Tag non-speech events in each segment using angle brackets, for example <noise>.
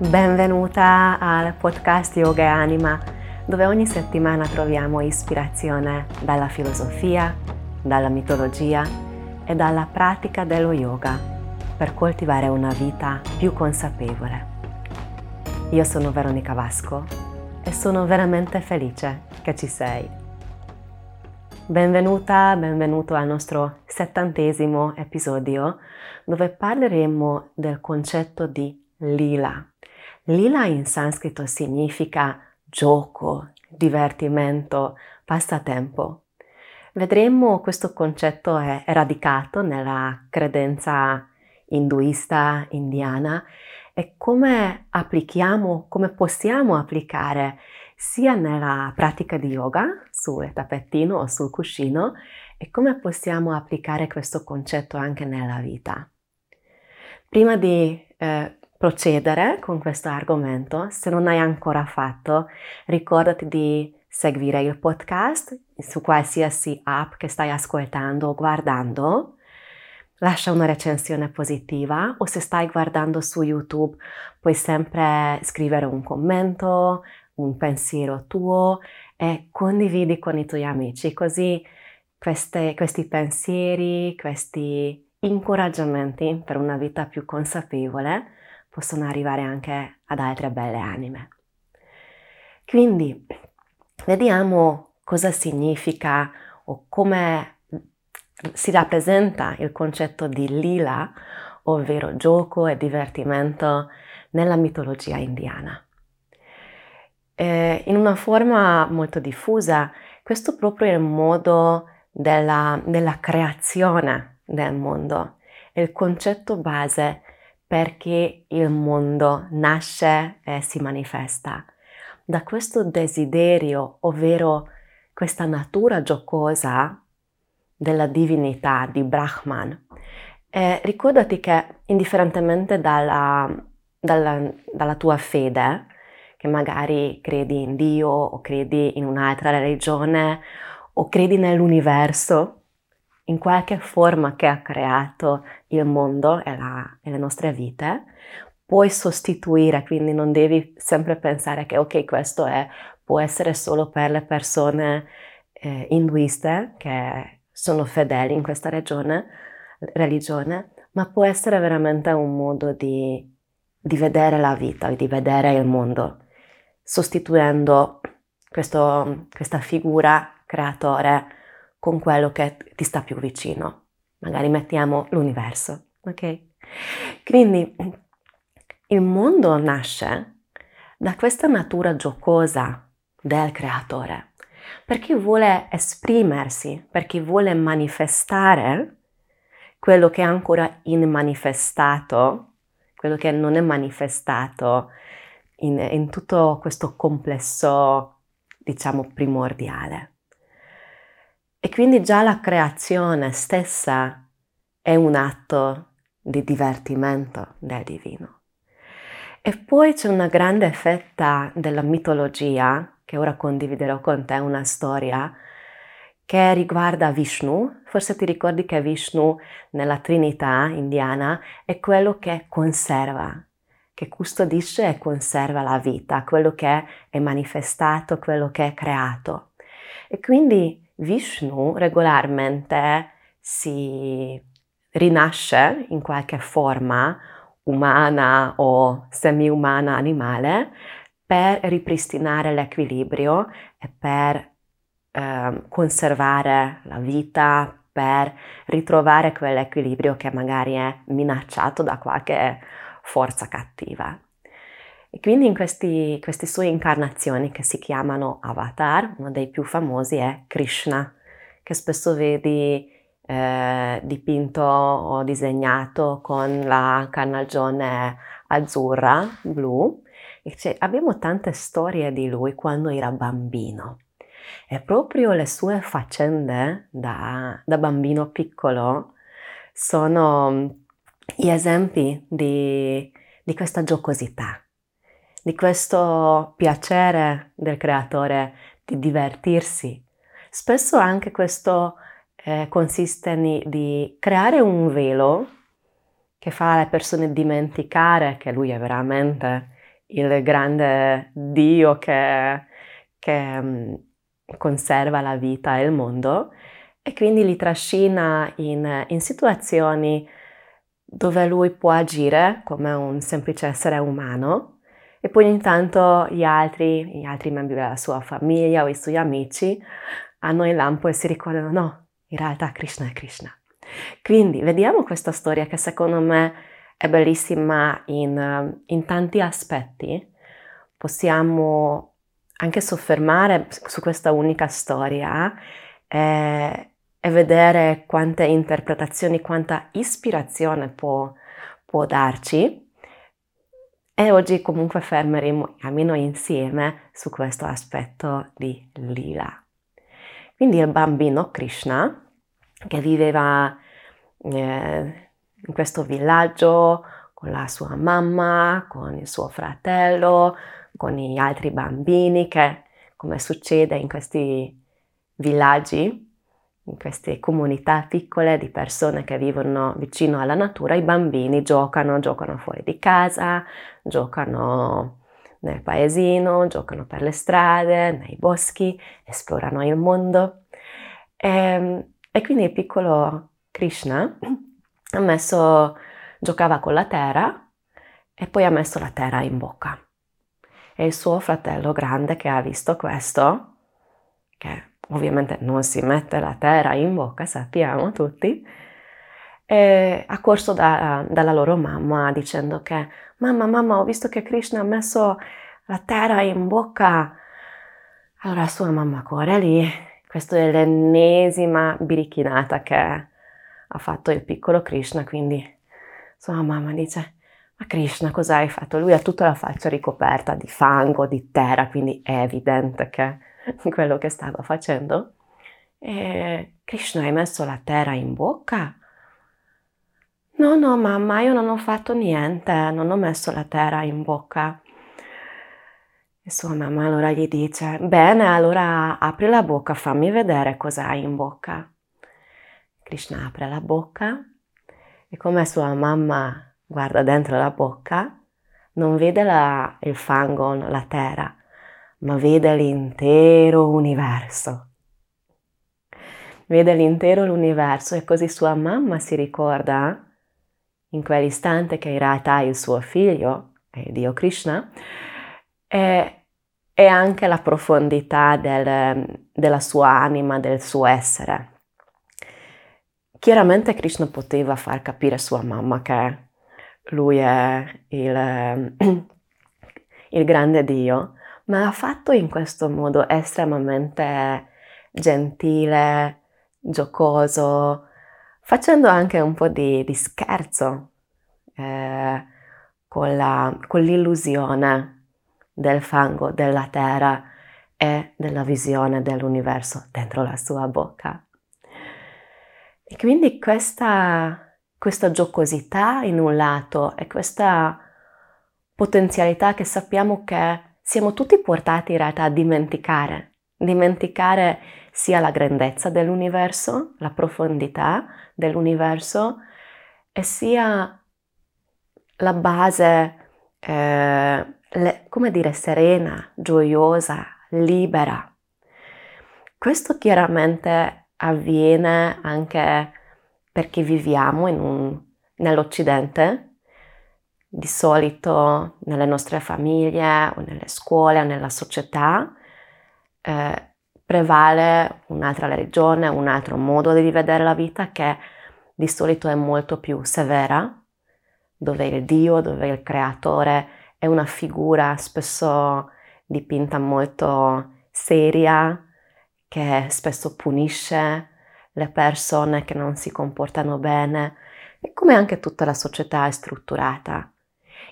Benvenuta al podcast Yoga e Anima, dove ogni settimana troviamo ispirazione dalla filosofia, dalla mitologia e dalla pratica dello yoga per coltivare una vita più consapevole. Io sono Veronica Vasco e sono veramente felice che ci sei. Benvenuta, benvenuto al nostro settantesimo episodio dove parleremo del concetto di lila. Lila in sanscrito significa gioco, divertimento, passatempo. Vedremo questo concetto è radicato nella credenza induista indiana e come applichiamo, come possiamo applicare sia nella pratica di yoga sul tappettino o sul cuscino e come possiamo applicare questo concetto anche nella vita. Prima di eh, procedere con questo argomento, se non hai ancora fatto, ricordati di seguire il podcast su qualsiasi app che stai ascoltando o guardando. Lascia una recensione positiva o se stai guardando su YouTube puoi sempre scrivere un commento, un pensiero tuo e condividi con i tuoi amici, così queste, questi pensieri, questi incoraggiamenti per una vita più consapevole possono arrivare anche ad altre belle anime. Quindi vediamo cosa significa o come si rappresenta il concetto di lila, ovvero gioco e divertimento nella mitologia indiana. Eh, in una forma molto diffusa, questo proprio è il modo della, della creazione del mondo, è il concetto base perché il mondo nasce e si manifesta. Da questo desiderio, ovvero questa natura giocosa della divinità di Brahman. E ricordati che indifferentemente dalla, dalla, dalla tua fede, che magari credi in Dio o credi in un'altra religione o credi nell'universo, in qualche forma che ha creato il mondo e, la, e le nostre vite, puoi sostituire, quindi non devi sempre pensare che ok, questo è, può essere solo per le persone eh, induiste che sono fedeli in questa regione, religione, ma può essere veramente un modo di, di vedere la vita, di vedere il mondo sostituendo questo, questa figura creatore con quello che ti sta più vicino. Magari mettiamo l'universo, ok? Quindi il mondo nasce da questa natura giocosa del creatore, perché vuole esprimersi, perché vuole manifestare quello che è ancora immanifestato, quello che non è manifestato in, in tutto questo complesso, diciamo, primordiale. E quindi già la creazione stessa è un atto di divertimento del divino. E poi c'è una grande fetta della mitologia, che ora condividerò con te una storia, che riguarda Vishnu. Forse ti ricordi che Vishnu nella Trinità indiana è quello che conserva, che custodisce e conserva la vita, quello che è manifestato, quello che è creato. E quindi Vishnu regolarmente si rinasce in qualche forma umana o semi-umana animale per ripristinare l'equilibrio e per eh, conservare la vita, per ritrovare quell'equilibrio che magari è minacciato da qualche forza cattiva. E quindi in questi, queste sue incarnazioni che si chiamano avatar, uno dei più famosi è Krishna, che spesso vedi eh, dipinto o disegnato con la carnagione azzurra, blu. E abbiamo tante storie di lui quando era bambino. E proprio le sue faccende da, da bambino piccolo sono gli esempi di, di questa giocosità, di questo piacere del creatore di divertirsi. Spesso anche questo eh, consiste in, di creare un velo che fa alle persone dimenticare che lui è veramente il grande Dio che, che mm, conserva la vita e il mondo e quindi li trascina in, in situazioni dove lui può agire come un semplice essere umano e poi intanto gli altri, gli altri membri della sua famiglia o i suoi amici hanno il lampo e si ricordano no, in realtà Krishna è Krishna. Quindi vediamo questa storia che secondo me è bellissima in, in tanti aspetti. Possiamo anche soffermare su questa unica storia e, e vedere quante interpretazioni, quanta ispirazione può, può darci. E oggi comunque fermeremo almeno insieme su questo aspetto di Lila. Quindi il bambino Krishna, che viveva eh, in questo villaggio con la sua mamma, con il suo fratello, con gli altri bambini, che come succede in questi villaggi, in queste comunità piccole di persone che vivono vicino alla natura, i bambini giocano, giocano fuori di casa, giocano nel paesino, giocano per le strade, nei boschi, esplorano il mondo. E, ehm, e quindi il piccolo Krishna ha messo, giocava con la terra e poi ha messo la terra in bocca. E il suo fratello grande che ha visto questo, che ovviamente non si mette la terra in bocca, sappiamo tutti, ha corso da, dalla loro mamma dicendo che mamma, mamma, ho visto che Krishna ha messo la terra in bocca. Allora sua mamma corre lì, questa è l'ennesima birichinata che ha fatto il piccolo Krishna, quindi sua mamma dice ma Krishna cosa hai fatto? Lui ha tutta la faccia ricoperta di fango, di terra, quindi è evidente che <laughs> quello che stava facendo. E Krishna hai messo la terra in bocca? No, no, mamma, io non ho fatto niente, non ho messo la terra in bocca. E sua mamma allora gli dice, bene, allora apri la bocca, fammi vedere cosa hai in bocca. Krishna apre la bocca e come sua mamma guarda dentro la bocca, non vede la, il fango, la terra, ma vede l'intero universo. Vede l'intero universo e così sua mamma si ricorda in quell'istante che in realtà il suo figlio è Dio Krishna e, e anche la profondità del, della sua anima, del suo essere. Chiaramente Krishna poteva far capire a sua mamma che lui è il, <clears throat> il grande Dio, ma l'ha fatto in questo modo estremamente gentile, giocoso, facendo anche un po' di, di scherzo eh, con, la, con l'illusione del fango, della terra e della visione dell'universo dentro la sua bocca. E quindi questa, questa giocosità in un lato e questa potenzialità che sappiamo che siamo tutti portati in realtà a dimenticare, dimenticare sia la grandezza dell'universo, la profondità dell'universo e sia la base, eh, le, come dire, serena, gioiosa, libera. Questo chiaramente avviene anche perché viviamo un, nell'Occidente, di solito nelle nostre famiglie o nelle scuole o nella società eh, prevale un'altra religione, un altro modo di vedere la vita che di solito è molto più severa, dove il Dio, dove il creatore è una figura spesso dipinta molto seria, che spesso punisce le persone che non si comportano bene e come anche tutta la società è strutturata.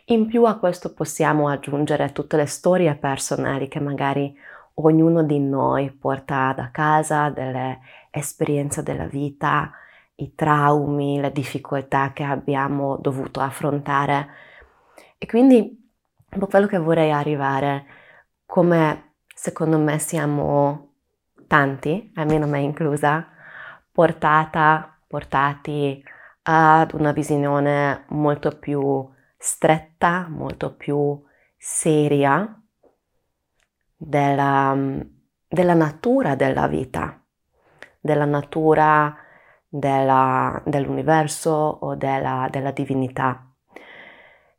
In più a questo possiamo aggiungere tutte le storie personali che magari ognuno di noi porta da casa, delle esperienze della vita, i traumi, le difficoltà che abbiamo dovuto affrontare. E quindi quello che vorrei arrivare, come secondo me siamo tanti, almeno me inclusa, portata, portati ad una visione molto più stretta, molto più seria della, della natura della vita, della natura della, dell'universo o della, della divinità.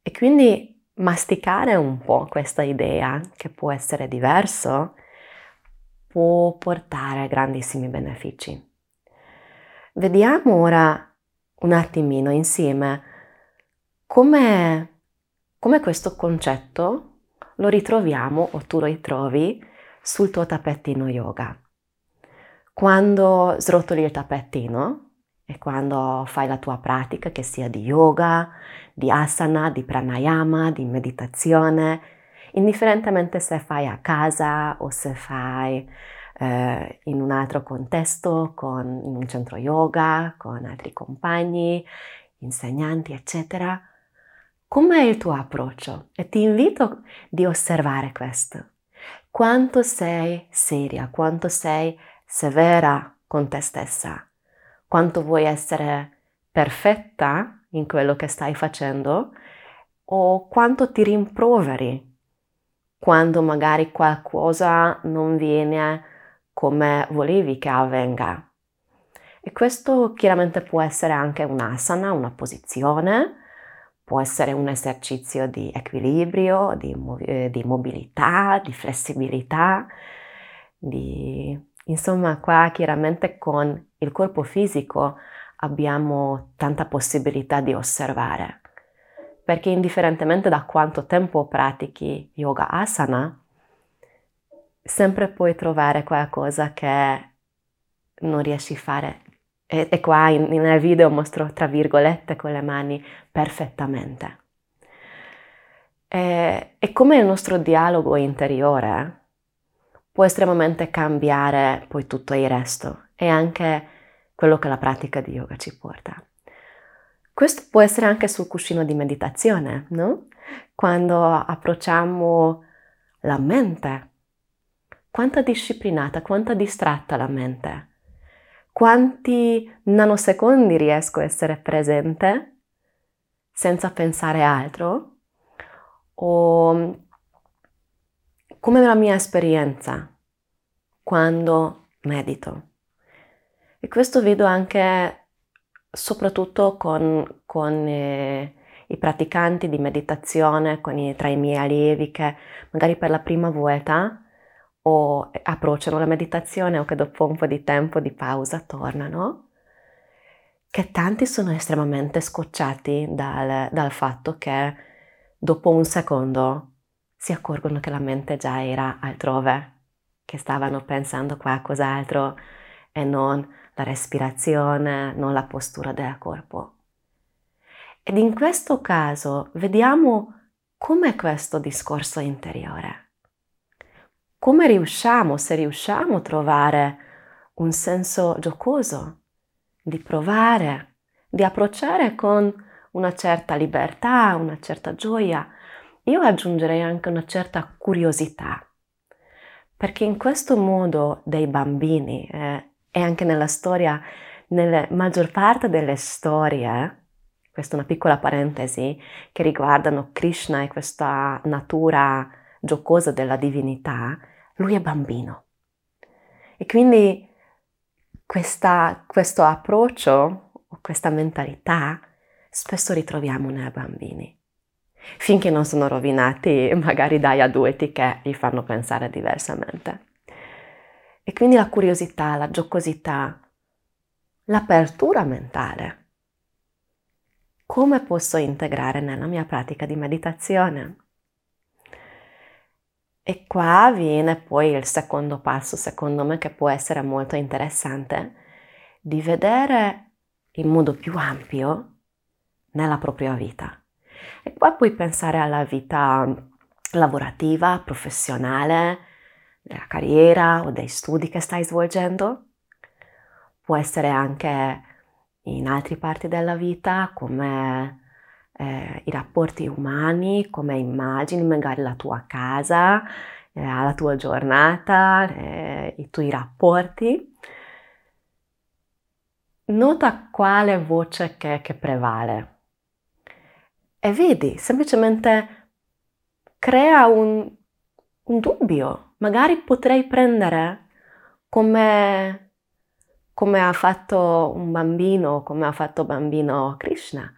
E quindi masticare un po' questa idea che può essere diverso può portare grandissimi benefici. Vediamo ora un attimino insieme come, come questo concetto lo ritroviamo o tu lo ritrovi sul tuo tappetino yoga. Quando srotoli il tappetino e quando fai la tua pratica, che sia di yoga, di asana, di pranayama, di meditazione, indifferentemente se fai a casa o se fai eh, in un altro contesto, con, in un centro yoga, con altri compagni, insegnanti, eccetera. Com'è il tuo approccio? E ti invito di osservare questo. Quanto sei seria, quanto sei severa con te stessa, quanto vuoi essere perfetta in quello che stai facendo o quanto ti rimproveri quando magari qualcosa non viene come volevi che avvenga. E questo chiaramente può essere anche un'asana, una posizione, può essere un esercizio di equilibrio, di, eh, di mobilità, di flessibilità, di... insomma qua chiaramente con il corpo fisico abbiamo tanta possibilità di osservare, perché indifferentemente da quanto tempo pratichi yoga asana, sempre puoi trovare qualcosa che non riesci a fare. E, e qua in, nel video mostro tra virgolette con le mani perfettamente. E, e come il nostro dialogo interiore può estremamente cambiare poi tutto il resto e anche quello che la pratica di yoga ci porta. Questo può essere anche sul cuscino di meditazione, no? Quando approcciamo la mente quanta disciplinata, quanta distratta la mente. Quanti nanosecondi riesco a essere presente senza pensare altro? O come la mia esperienza quando medito. E questo vedo anche soprattutto con, con eh, i praticanti di meditazione, i, tra i miei allievi che magari per la prima volta o approcciano la meditazione o che dopo un po' di tempo di pausa tornano, che tanti sono estremamente scocciati dal, dal fatto che dopo un secondo si accorgono che la mente già era altrove, che stavano pensando a qualcos'altro e non la respirazione, non la postura del corpo. Ed in questo caso vediamo com'è questo discorso interiore come riusciamo, se riusciamo a trovare un senso giocoso, di provare, di approcciare con una certa libertà, una certa gioia, io aggiungerei anche una certa curiosità, perché in questo modo dei bambini eh, e anche nella storia, nella maggior parte delle storie, questa è una piccola parentesi, che riguardano Krishna e questa natura giocosa della divinità, lui è bambino. E quindi questa, questo approccio, questa mentalità, spesso ritroviamo nei bambini, finché non sono rovinati magari dagli adulti che gli fanno pensare diversamente. E quindi la curiosità, la giocosità, l'apertura mentale. Come posso integrare nella mia pratica di meditazione? E qua viene poi il secondo passo, secondo me, che può essere molto interessante, di vedere in modo più ampio nella propria vita. E qua puoi pensare alla vita lavorativa, professionale, della carriera o dei studi che stai svolgendo. Può essere anche in altre parti della vita come eh, i rapporti umani, come immagini magari la tua casa, eh, la tua giornata, eh, i tuoi rapporti. Nota quale voce che, che prevale e vedi, semplicemente crea un, un dubbio. Magari potrei prendere come, come ha fatto un bambino, come ha fatto bambino Krishna,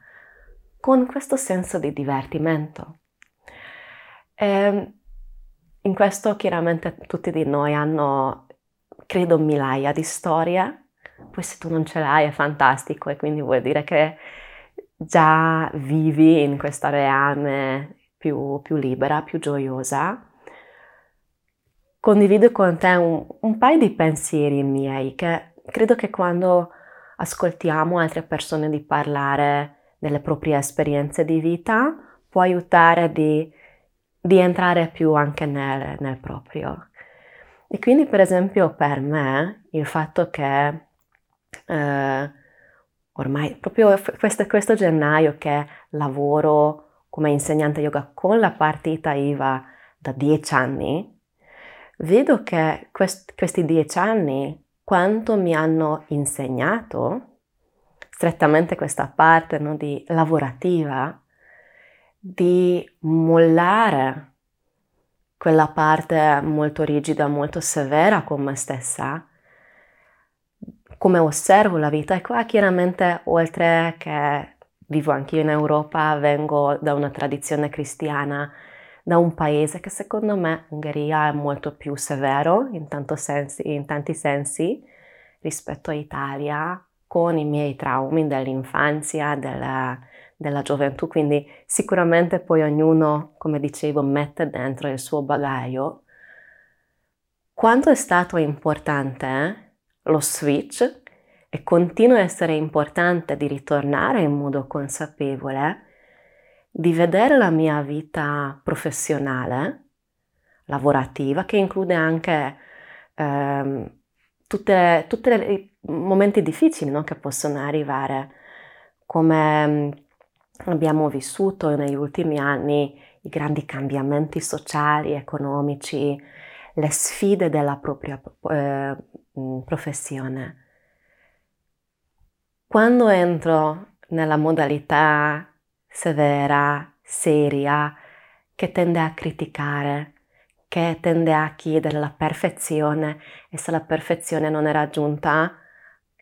con questo senso di divertimento. E ehm, in questo chiaramente tutti di noi hanno, credo, migliaia di storie, poi se tu non ce l'hai è fantastico e quindi vuol dire che già vivi in questa reame più, più libera, più gioiosa. Condivido con te un, un paio di pensieri miei che credo che quando ascoltiamo altre persone di parlare delle proprie esperienze di vita può aiutare di, di entrare più anche nel, nel, proprio. E quindi per esempio per me il fatto che eh, ormai proprio questo, questo gennaio che lavoro come insegnante yoga con la partita IVA da dieci anni, vedo che quest, questi dieci anni quanto mi hanno insegnato strettamente questa parte no, di lavorativa, di mollare quella parte molto rigida, molto severa con me stessa, come osservo la vita. E qua chiaramente, oltre che vivo anch'io in Europa, vengo da una tradizione cristiana, da un paese che secondo me, Ungheria, è molto più severo in, sensi, in tanti sensi rispetto all'Italia, con i miei traumi dell'infanzia, della, della gioventù, quindi sicuramente poi ognuno, come dicevo, mette dentro il suo bagaglio. Quanto è stato importante lo switch e continua a essere importante di ritornare in modo consapevole, di vedere la mia vita professionale, lavorativa, che include anche ehm, tutti i momenti difficili no? che possono arrivare, come mm, abbiamo vissuto negli ultimi anni i grandi cambiamenti sociali, economici, le sfide della propria eh, mm, professione. Quando entro nella modalità severa, seria, che tende a criticare, che tende a chiedere la perfezione e se la perfezione non è raggiunta,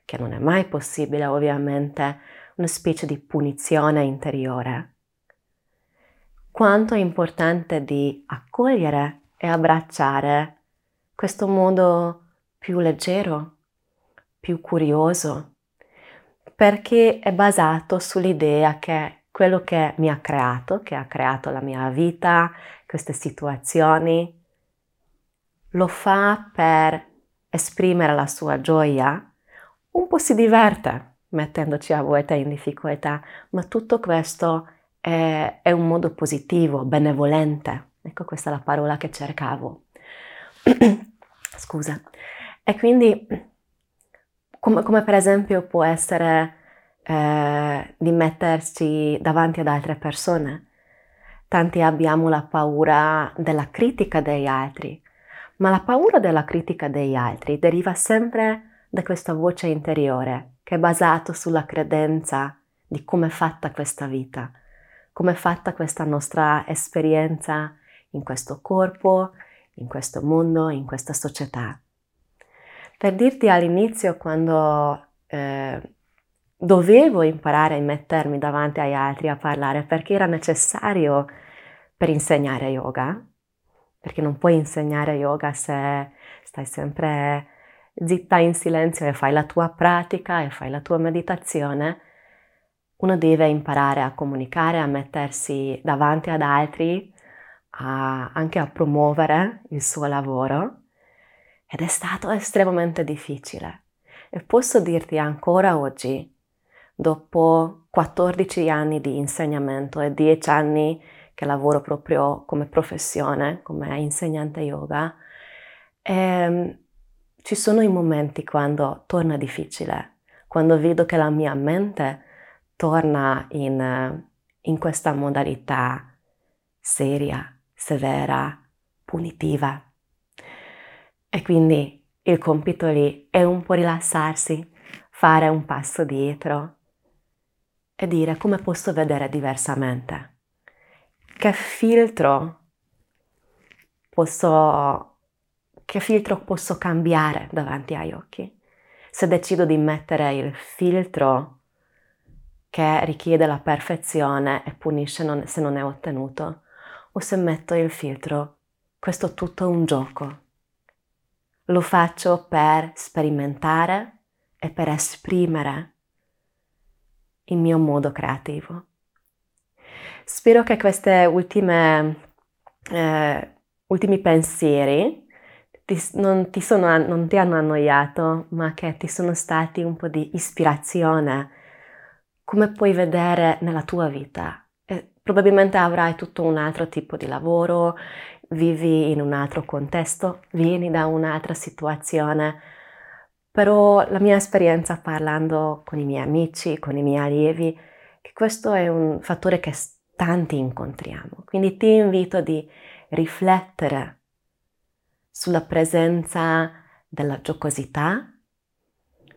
che non è mai possibile ovviamente, una specie di punizione interiore. Quanto è importante di accogliere e abbracciare questo modo più leggero, più curioso, perché è basato sull'idea che quello che mi ha creato, che ha creato la mia vita, queste situazioni, lo fa per esprimere la sua gioia, un po' si diverte mettendoci a volte in difficoltà, ma tutto questo è, è un modo positivo, benevolente. Ecco, questa è la parola che cercavo. <clears throat> Scusa. E quindi, come, come, per esempio può essere eh, di metterci davanti ad altre persone. Tanti abbiamo la paura della critica degli altri, ma la paura della critica degli altri deriva sempre da questa voce interiore che è basato sulla credenza di come è fatta questa vita, come è fatta questa nostra esperienza in questo corpo, in questo mondo, in questa società. Per dirti all'inizio, quando eh, dovevo imparare a mettermi davanti agli altri a parlare perché era necessario per insegnare yoga, perché non puoi insegnare yoga se stai sempre zitta in silenzio e fai la tua pratica e fai la tua meditazione, uno deve imparare a comunicare, a mettersi davanti ad altri, a, anche a promuovere il suo lavoro ed è stato estremamente difficile. E posso dirti ancora oggi, dopo 14 anni di insegnamento e 10 anni che lavoro proprio come professione, come insegnante yoga, ehm, ci sono i momenti quando torna difficile, quando vedo che la mia mente torna in, in questa modalità seria, severa, punitiva. E quindi il compito lì è un po' rilassarsi, fare un passo dietro e dire come posso vedere diversamente che filtro posso, che filtro posso cambiare davanti agli occhi. Se decido di mettere il filtro che richiede la perfezione e punisce non, se non è ottenuto, o se metto il filtro, questo è tutto un gioco. Lo faccio per sperimentare e per esprimere il mio modo creativo. Spero che queste ultime, eh, ultimi pensieri ti, non, ti sono, non ti hanno annoiato, ma che ti sono stati un po' di ispirazione, come puoi vedere nella tua vita. E probabilmente avrai tutto un altro tipo di lavoro, vivi in un altro contesto, vieni da un'altra situazione, però la mia esperienza parlando con i miei amici, con i miei allievi, che questo è un fattore che tanti incontriamo. Quindi ti invito di riflettere sulla presenza della giocosità,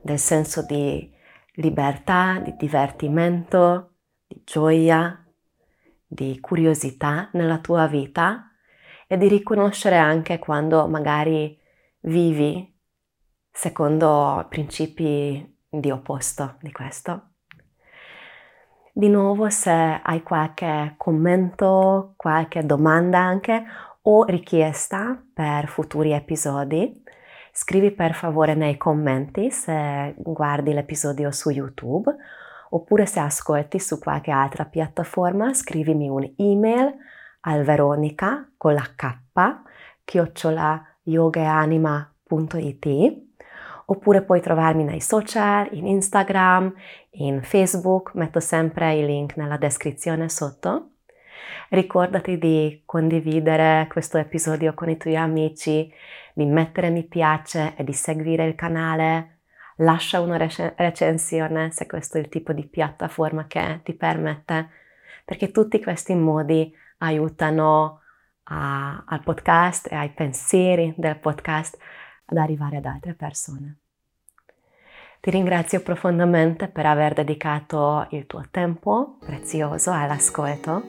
del senso di libertà, di divertimento, di gioia, di curiosità nella tua vita e di riconoscere anche quando magari vivi secondo principi di opposto di questo. Di nuovo, se hai qualche commento, qualche domanda anche o richiesta per futuri episodi, scrivi per favore nei commenti se guardi l'episodio su YouTube oppure se ascolti su qualche altra piattaforma, scrivimi un'email al veronica con la k chiocciola yogaanima.it oppure puoi trovarmi nei social, in Instagram, in Facebook, metto sempre i link nella descrizione sotto. Ricordati di condividere questo episodio con i tuoi amici, di mettere mi piace e di seguire il canale. Lascia una rec- recensione se questo è il tipo di piattaforma che ti permette, perché tutti questi modi aiutano a, al podcast e ai pensieri del podcast ad arrivare ad altre persone. Ti ringrazio profondamente per aver dedicato il tuo tempo prezioso all'ascolto.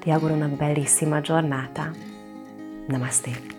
Ti auguro una bellissima giornata. Namaste.